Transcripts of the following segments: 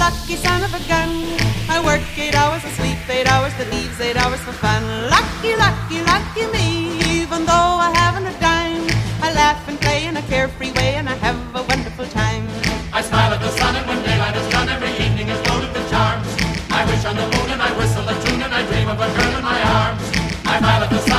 lucky son of a gun. I work eight hours, I sleep eight hours, that leaves eight hours for fun. Lucky, lucky, lucky me, even though I haven't a dime. I laugh and play in a carefree way and I have a wonderful time. I smile at the sun and when daylight is done, every evening is loaded with charms. I wish on the moon and I whistle a tune and I dream of a girl in my arms. I smile at the sun.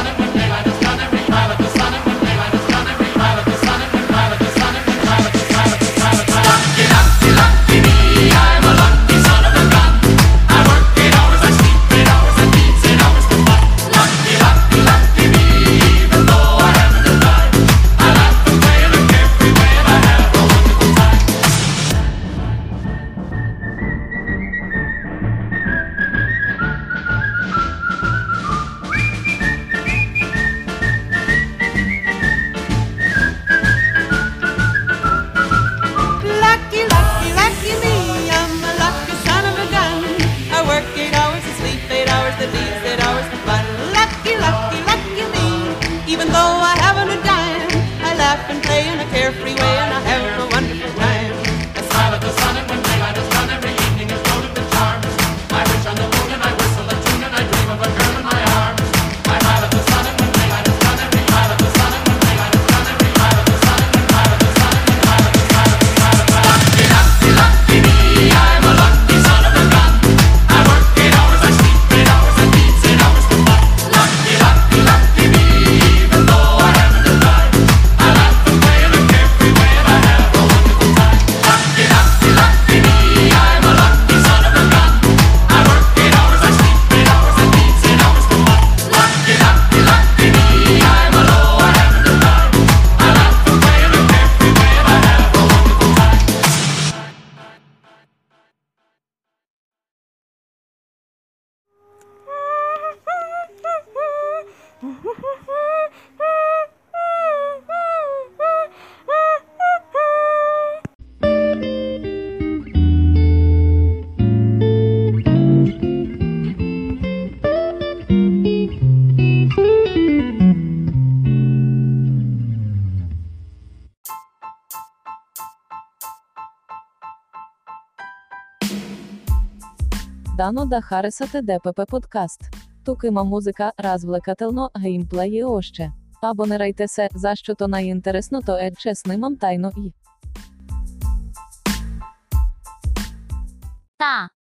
Дано да Харесате ДПП подкаст. Тукима музика, развлекателно, геймплеї още. Абонирайте се, за що то найінтересно, то е чеснимам тайно і. Та.